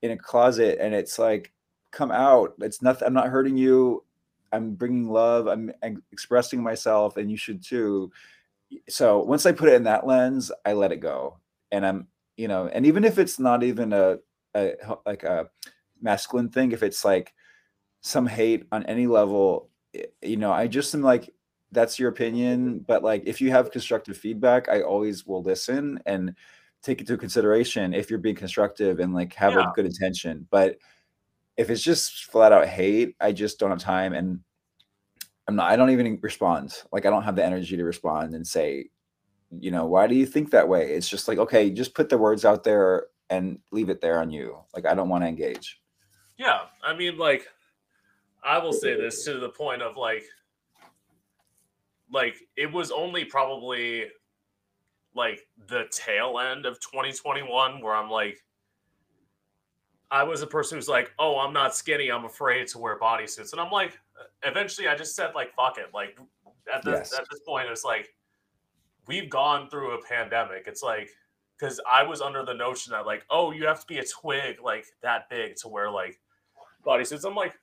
in a closet and it's like come out. It's nothing i'm not hurting you. I'm bringing love. I'm, I'm expressing myself and you should too. So once i put it in that lens i let it go and i'm you know and even if it's not even a, a like a masculine thing if it's like some hate on any level you know i just am like that's your opinion but like if you have constructive feedback i always will listen and take it into consideration if you're being constructive and like have Yeah. a good intention but if it's just flat out hate i just don't have time and i'm not i don't even respond like i don't have the energy to respond and say you know why do you think that way? It's just like okay just put the words out there and leave it there on you. Like i don't want to engage. Yeah, I mean, like, I will say this to the point of like, like it was only probably like the tail end of 2021 where I'm like, I was a person who's like, oh, I'm not skinny, I'm afraid to wear bodysuits, and I'm like, eventually, I just said like, fuck it, like at this Yes. at this point, it's like we've gone through a pandemic. It's like because I was under the notion that like, oh, you have to be a twig like that big to wear like bodysuits. I'm like,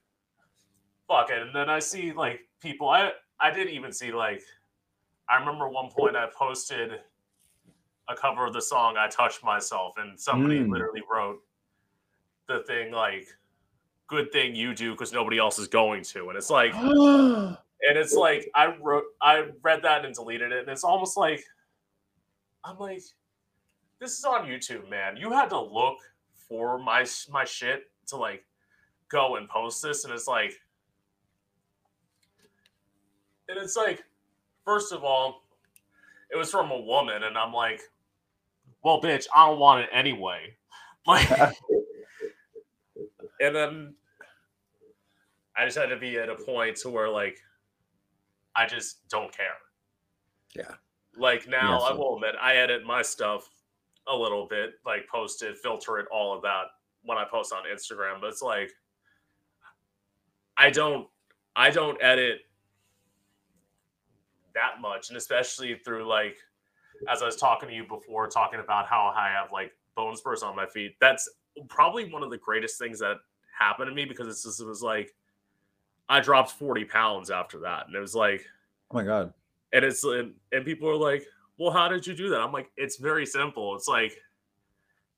fuck it. And then I see like people. I I didn't even see like, I remember one point I posted a cover of the song "I Touched Myself" and somebody Mm. literally wrote the thing like, "Good thing you do because nobody else is going to." And it's like, and it's like I wrote, I read that and deleted it, and it's almost like, I'm like, this is on YouTube, man. You had to look for my my shit to like go and post this, and it's like, and it's like, first of all, it was from a woman, and I'm like, well, bitch, I don't want it anyway. Like, and then I just had to be at a point to where like I just don't care. Yeah. Like now, Yeah, I will admit I edit my stuff a little bit, like post it, filter it, all of that when I post on Instagram. But it's like I don't, I don't edit that much, and especially through like as I was talking to you before, talking about how I have like bone spurs on my feet. That's probably one of the greatest things that happened to me because it's just, it was like I dropped 40 pounds after that. And it was like, oh my god and it's and, and people are like, well, how did you do that? I'm like, it's very simple. It's like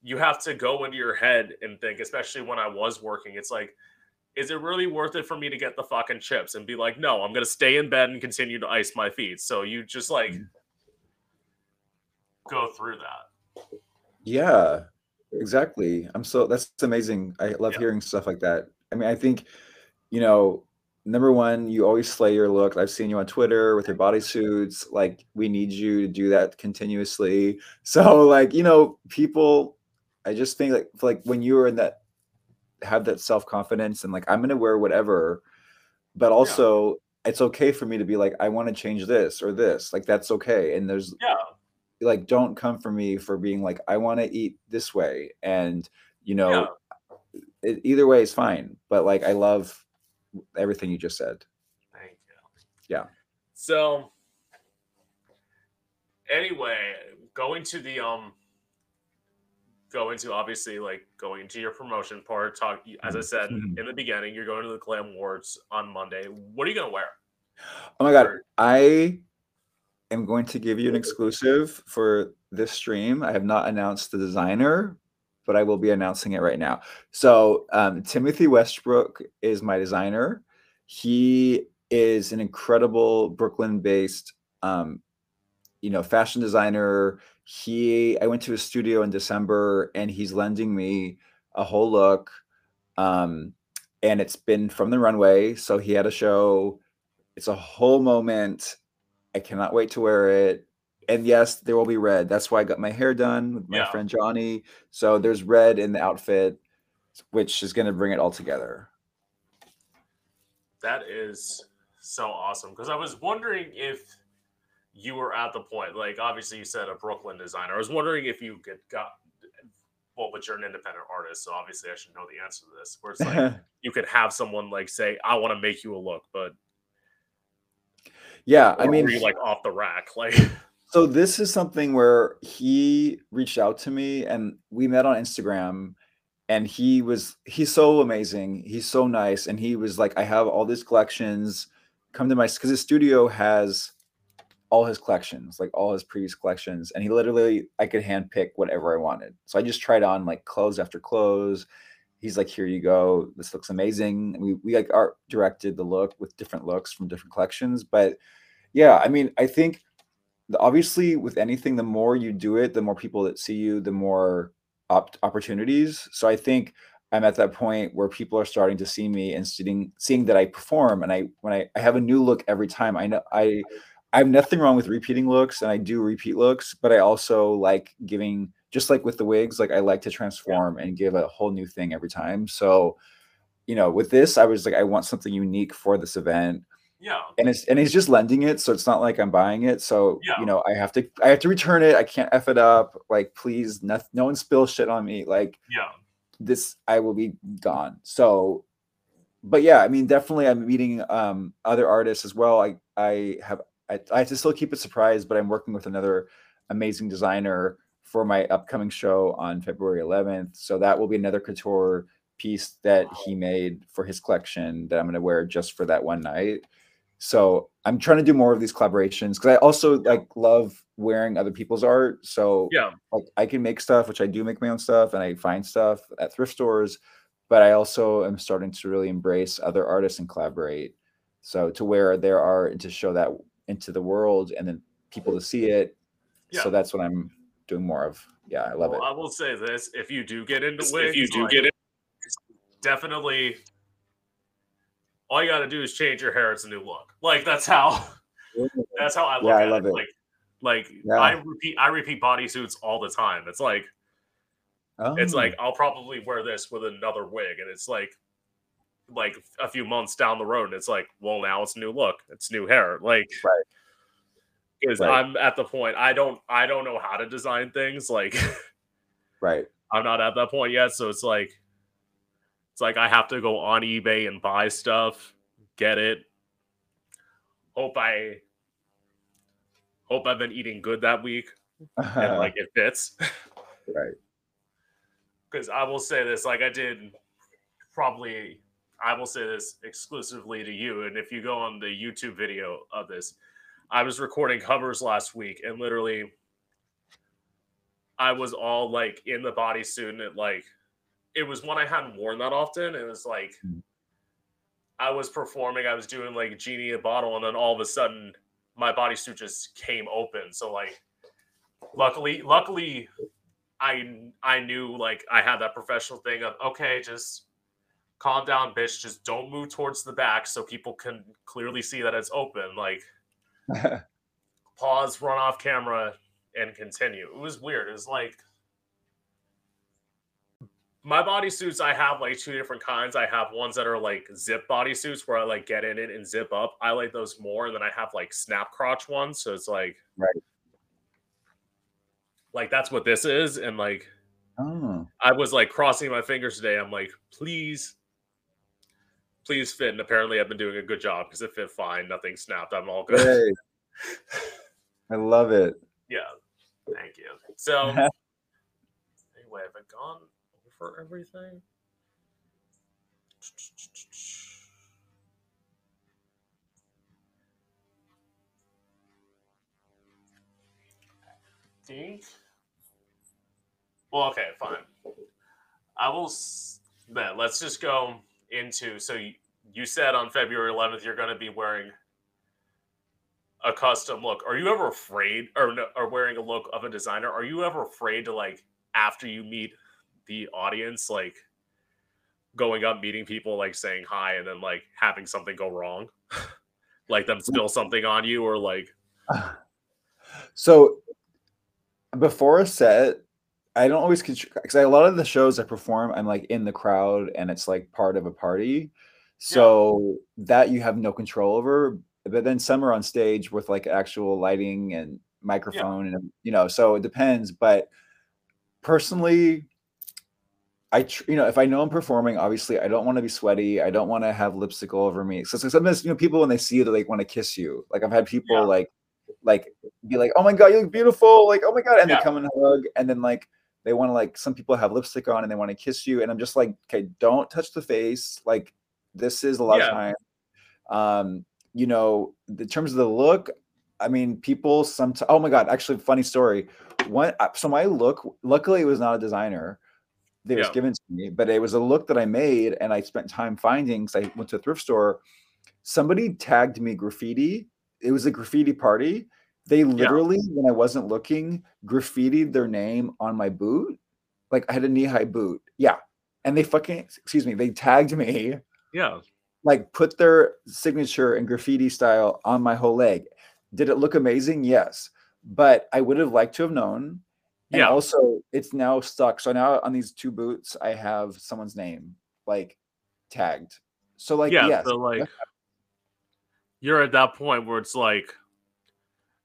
you have to go into your head and think, especially when I was working, it's like, is it really worth it for me to get the fucking chips and be like, no, I'm gonna stay in bed and continue to ice my feet. So you just like Mhm. go through that. Yeah, exactly. I'm so that's amazing. I love Yeah. hearing stuff like that. I mean, I think, you know, number one, you always slay your look. I've seen you on Twitter with your bodysuits. Like, we need you to do that continuously. So, like, you know, people, I just think like like when you are in that have that self-confidence and like I'm gonna wear whatever, but also it's okay for me to be like, I want to change this or this. Like that's okay. And there's Yeah. like don't come for me for being like i want to eat this way and you know it, either way is fine but like i love everything you just said Thank you. Yeah. So anyway, going to the um going to obviously like going to your promotion part, talk as I said Mhm. in the beginning, you're going to the Glam Awards on Monday. What are you gonna wear? oh my god i am going to give you an exclusive for this stream i have not announced the designer but i will be announcing it right now. So um, timothy westbrook is my designer. He is an incredible brooklyn based um, you know fashion designer. He i went to his studio in december and he's lending me a whole look um and it's been from the runway. So he had a show. It's a whole moment. I cannot wait to wear it and yes there will be red that's why i got my hair done with my Yeah. friend johnny so there's red in the outfit which is going to bring it all together. That is so awesome because I was wondering if you were at the point, like obviously you said a Brooklyn designer. I was wondering if you could got well, but you're an independent artist, so obviously I should know the answer to this. Where it's like you could have someone like say, "I want to make you a look," but yeah, I mean, like off the rack, like. So this is something where he reached out to me, and we met on Instagram, and he was he's so amazing, he's so nice, and he was like, "I have all these collections, come to my because his studio has." all his collections, like all his previous collections, and he literally I could hand pick whatever I wanted. So I just tried on like clothes after clothes. He's like, "Here you go. This looks amazing." And we we like art directed the look with different looks from different collections. But yeah, I mean, I think obviously with anything, the more you do it, the more people that see you, the more op- opportunities. So I think I'm at that point where people are starting to see me and seeing seeing that I perform and I when I, I have a new look every time. I know I I have nothing wrong with repeating looks and I do repeat looks, but I also like giving just like with the wigs, like I like to transform and give a whole new thing every time. So, you know, with this, I was like, I want something unique for this event. Yeah. And it's and he's just lending it, so it's not like I'm buying it. So yeah. you know, I have to I have to return it. I can't f it up. Like, please, no, no one spill shit on me. Like, yeah, this I will be gone. So, but yeah, I mean, definitely, I'm meeting um other artists as well. I I have I, I have to still keep it surprised, but I'm working with another amazing designer for my upcoming show on February 11th. So that will be another couture piece that he made for his collection that I'm going to wear just for that one night. So I'm trying to do more of these collaborations because I also like love wearing other people's art. So yeah, like I can make stuff, which I do make my own stuff, and I find stuff at thrift stores. But I also am starting to really embrace other artists and collaborate. So to wear their art and to show that into the world and then people to see it. Yeah. So that's what I'm doing more of. Yeah, I love well, it. I will say this: if you do get into wigs, if you do like, get it, definitely all you got to do is change your hair. It's a new look. Like that's how. That's how I look yeah, at I love it. it. Like, like yeah. I repeat, I repeat bodysuits all the time. It's like, oh. it's like oh. I'll probably wear this with another wig, and it's like, like a few months down the road, and it's like, well, now it's a new look, it's new hair, like, right. Because right. I'm at the point I don't I don't know how to design things like, right. I'm not at that point yet, so it's like, it's like I have to go on eBay and buy stuff, get it. Hope I hope I've been eating good that week and like it fits. right. Because I will say this, like I did probably I will say this exclusively to you. And if you go on the YouTube video of this, I was recording covers last week and literally I was all like in the bodysuit and it like it was one I hadn't worn that often. It was like mm. I was performing, I was doing like genie a bottle, and then all of a sudden my bodysuit just came open. So like luckily, luckily I I knew like I had that professional thing of okay, just calm down, bitch. Just don't move towards the back so people can clearly see that it's open. Like, pause, run off camera, and continue. It was weird. It was like my bodysuits. I have like two different kinds. I have ones that are like zip bodysuits where I like get in it and zip up. I like those more. And then I have like snap crotch ones. So it's like, right. Like that's what this is. And like, Oh. I was like crossing my fingers today. I'm like, please please fit. And apparently, I've been doing a good job because it fit fine. Nothing snapped. I'm all good. Hey. I love it. Yeah. Thank you. So, anyway, have I gone over everything? think. Well, okay, fine. I will. Then let's just go into so you, you said on February 11th you're going to be wearing a custom look. Are you ever afraid or or wearing a look of a designer? Are you ever afraid to like after you meet the audience like going up meeting people like saying hi and then like having something go wrong? like them spill something on you or like so before a set I don't always because a lot of the shows I perform, I'm like in the crowd and it's like part of a party. So yeah. that you have no control over. But then some are on stage with like actual lighting and microphone yeah. and you know, so it depends. But personally, I tr- you know if I know I'm performing, obviously I don't want to be sweaty. I don't want to have lipstick all over me. So, so sometimes you know people when they see you, they like want to kiss you. Like I've had people yeah. like like be like, oh my god, you look beautiful, like oh my god, and yeah. they come and hug, and then like they want to like some people have lipstick on and they want to kiss you, and I'm just like, okay, don't touch the face. Like this is a lot yeah. of time. Um, you know, in terms of the look, I mean, people sometimes. Oh my god, actually, funny story. One, uh, so my look, luckily, it was not a designer that yeah. was given to me, but it was a look that I made, and I spent time finding. Because I went to a thrift store. Somebody tagged me graffiti. It was a graffiti party. They literally, yeah. when I wasn't looking, graffitied their name on my boot. Like I had a knee high boot. Yeah. And they fucking, excuse me, they tagged me. Yeah. Like put their signature and graffiti style on my whole leg. Did it look amazing? Yes. But I would have liked to have known. And yeah. also, it's now stuck. So now on these two boots, I have someone's name like tagged. So like, yeah, yes. so like you're at that point where it's like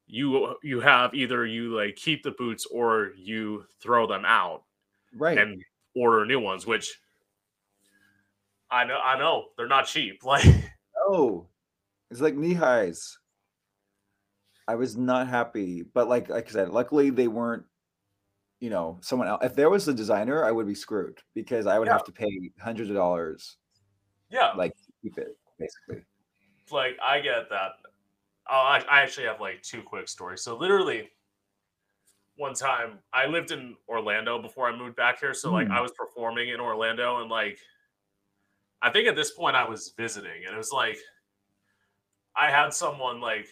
you you have either you like keep the boots or you throw them out right and order new ones which i know i know they're not cheap like oh it's like knee highs i was not happy but like like i said luckily they weren't you know someone else if there was a designer i would be screwed because i would yeah. have to pay hundreds of dollars yeah like keep it basically like i get that Oh, I, I actually have like two quick stories. So literally, one time I lived in Orlando before I moved back here. So like mm. I was performing in Orlando and like I think at this point I was visiting and it was like I had someone like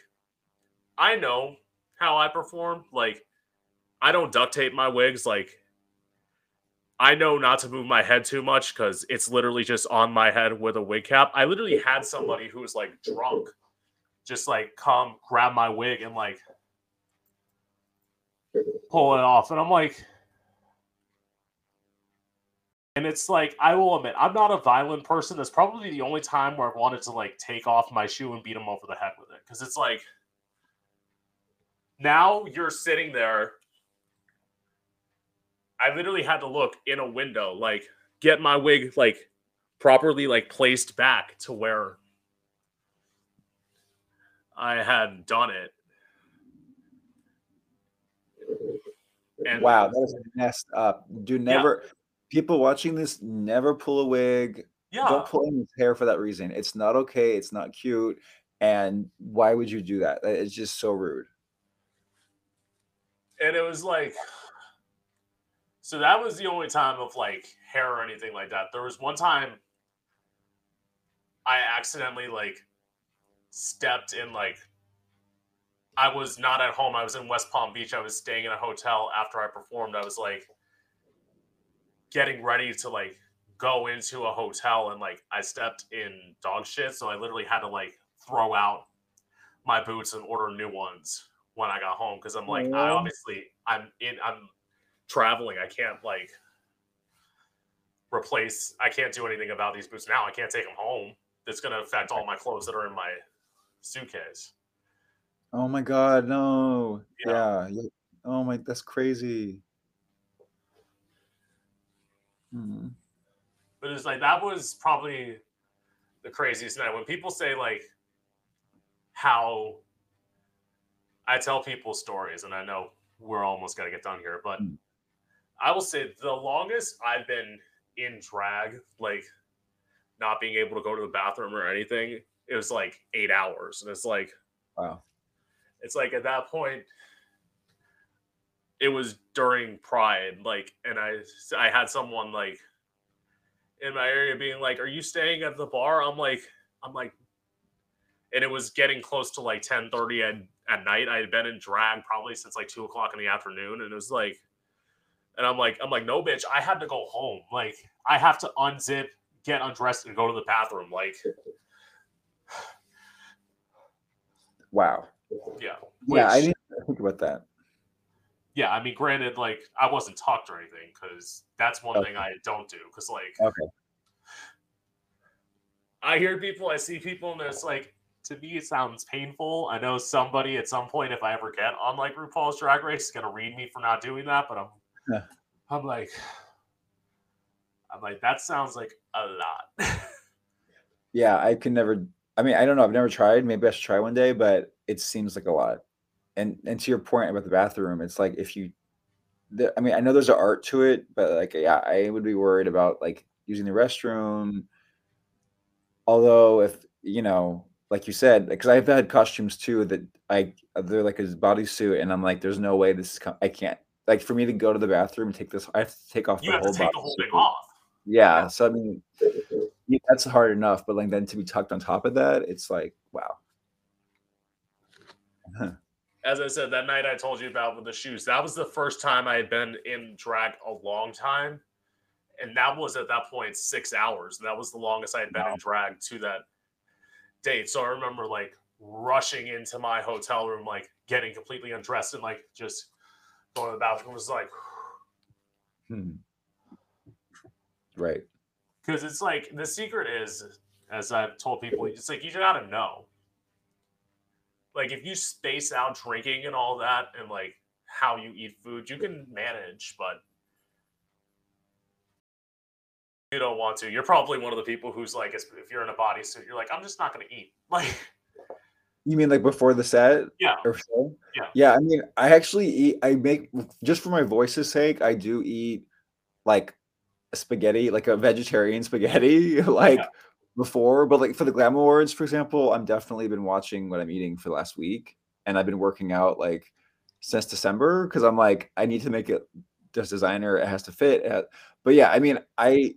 I know how I perform. Like I don't duct tape my wigs. Like I know not to move my head too much because it's literally just on my head with a wig cap. I literally had somebody who was like drunk just like come grab my wig and like pull it off. And I'm like, and it's like, I will admit, I'm not a violent person. That's probably the only time where I've wanted to like take off my shoe and beat him over the head with it. Cause it's like, now you're sitting there. I literally had to look in a window, like get my wig like properly like placed back to where I had done it. And wow, that is messed up. Do never yeah. people watching this never pull a wig. Yeah. Don't pull his hair for that reason. It's not okay. It's not cute. And why would you do that? It's just so rude. And it was like, so that was the only time of like hair or anything like that. There was one time I accidentally like stepped in like I was not at home. I was in West Palm Beach. I was staying in a hotel after I performed. I was like getting ready to like go into a hotel and like I stepped in dog shit. So I literally had to like throw out my boots and order new ones when I got home because I'm like, I obviously I'm in I'm traveling. I can't like replace I can't do anything about these boots now. I can't take them home. It's gonna affect all my clothes that are in my suitcase. Oh my god, no. Yeah. Yeah. Oh my that's crazy. Mhm. But it's like that was probably the craziest night when people say like how I tell people stories, and I know we're almost gonna get done here, but Mm. I will say the longest I've been in drag, like not being able to go to the bathroom or anything, it was like eight hours, and it's like, Wow. it's like at that point, it was during Pride, like, and I I had someone like in my area being like, "Are you staying at the bar?" I'm like, I'm like, and it was getting close to like 10 30 at, at night. I had been in drag probably since like two o'clock in the afternoon, and it was like, and I'm like, I'm like, no, bitch, I had to go home. Like, I have to unzip, get undressed, and go to the bathroom. Like, Wow. Yeah. Which, yeah, I didn't think about that. yeah, I mean, granted, like I wasn't tucked or anything because that's one Okay. thing I don't do. Because like, Okay. I hear people, I see people, and it's like, to me, it sounds painful. I know somebody at some point, if I ever get on like RuPaul's Drag Race, is gonna read me for not doing that. But I'm, Yeah. I'm like, I'm like, that sounds like a lot. Yeah, I can never. I mean, I don't know. I've never tried. Maybe I should try one day, but it seems like a lot. And and to your point about the bathroom, it's like if you, the, I mean, I know there's an art to it, but like, yeah, I would be worried about like using the restroom. Although, if you know, like you said, because I've had costumes too that I they're like a bodysuit, and I'm like, there's no way this is. Com- I can't. Like for me to go to the bathroom and take this, I have to take off you the have to take the whole thing off. Yeah, so I mean, yeah, that's hard enough, but like then to be tucked on top of that, it's like wow. as I said, that night I told you about with the shoes, that was the first time I had been in drag a long time. And that was at that point six hours. That was the longest I had been in drag to that date. So I remember like rushing into my hotel room, like getting completely undressed and like just going to the bathroom. Was like, Hmm. Right. because it's like the secret is, as I've told people, it's like you gotta know. Like if you space out drinking and all that, and like how you eat food, you can manage, but you don't want to. You're probably one of the people who's like, if if you're in a bodysuit, you're like, I'm just not gonna eat. Like, You mean like before the set yeah, or so? Yeah. Yeah, I mean, I actually eat I make just for my voice's sake, I do eat like a spaghetti, like a vegetarian spaghetti, like Yeah. before, but like for the Glam Awards, for example, I'm definitely been watching what I'm eating for the last week. And I've been working out like since December because I'm like, I need to make it this designer, it has to fit. it ha- But yeah, I mean, I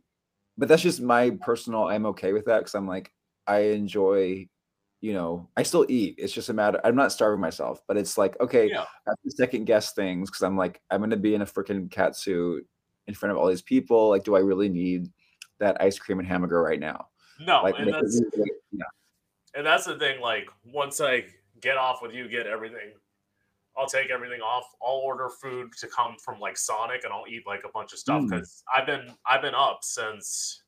but that's just my personal I'm okay with that because I'm like, I enjoy, you know, I still eat. It's just a matter, I'm not starving myself, but it's like, okay, yeah, I have to second guess things because I'm like, I'm gonna be in a freaking cat suit in front of all these people. Like, do I really need that ice cream and hamburger right now? no, Like, and it that's really- yeah, and that's the thing. Like, once I get off with you, get everything. I'll take everything off. I'll order food to come from like Sonic, and I'll eat like a bunch of stuff Mm. because I've been I've been up since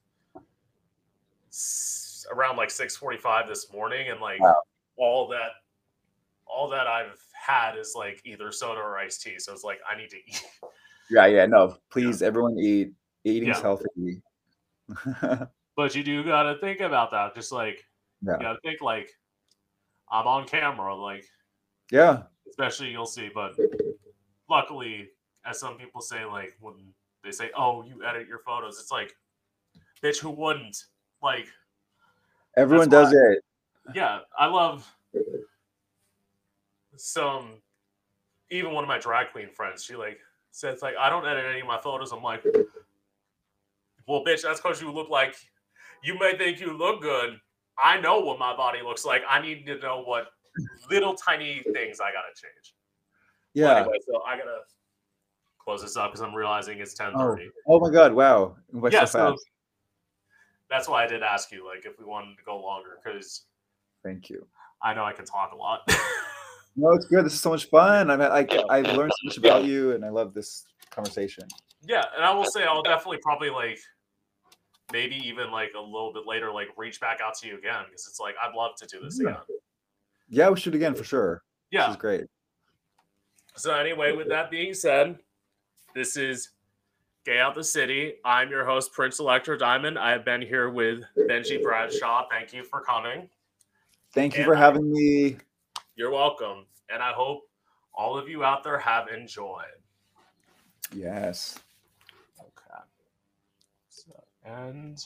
around like six forty five this morning, and like Wow. all that all that I've had is like either soda or iced tea. So it's like I need to eat. yeah, yeah. No, please, everyone eat. Eating's Yeah. healthy. But you do gotta think about that. Just like Yeah. you gotta think like I'm on camera, like yeah, especially you'll see. But luckily, as some people say, like when they say, "Oh, you edit your photos," it's like, bitch, who wouldn't? Like, everyone That's does it. yeah, I love some. Even one of my drag queen friends, she like says like, "I don't edit any of my photos." I'm like, well, bitch, that's because you look like you may think you look good. I know what my body looks like. I need to know what little tiny things I gotta change. Well, Yeah. anyway, so I gotta close this up because I'm realizing it's oh. ten Oh, thirty. oh my God! Wow. Went yeah, so. That's why I did ask you, like, if we wanted to go longer, because Thank you. I know I can talk a lot. No, it's good. This is so much fun. I mean, I, Yeah. I've learned so much about you, and I love this conversation. yeah, and I will say I'll definitely probably like maybe even like a little bit later, like reach back out to you again because it's like I'd love to do this Yeah. again. Yeah, we should again for sure. This Yeah. is great. So anyway, with that being said, this is Gay Out the City. I'm your host, Prince Electro Diamond. I have been here with Benjy Bradshaw. Thank you for coming. Thank you And for having me. You're welcome. And I hope all of you out there have enjoyed. Yes. Okay. So, and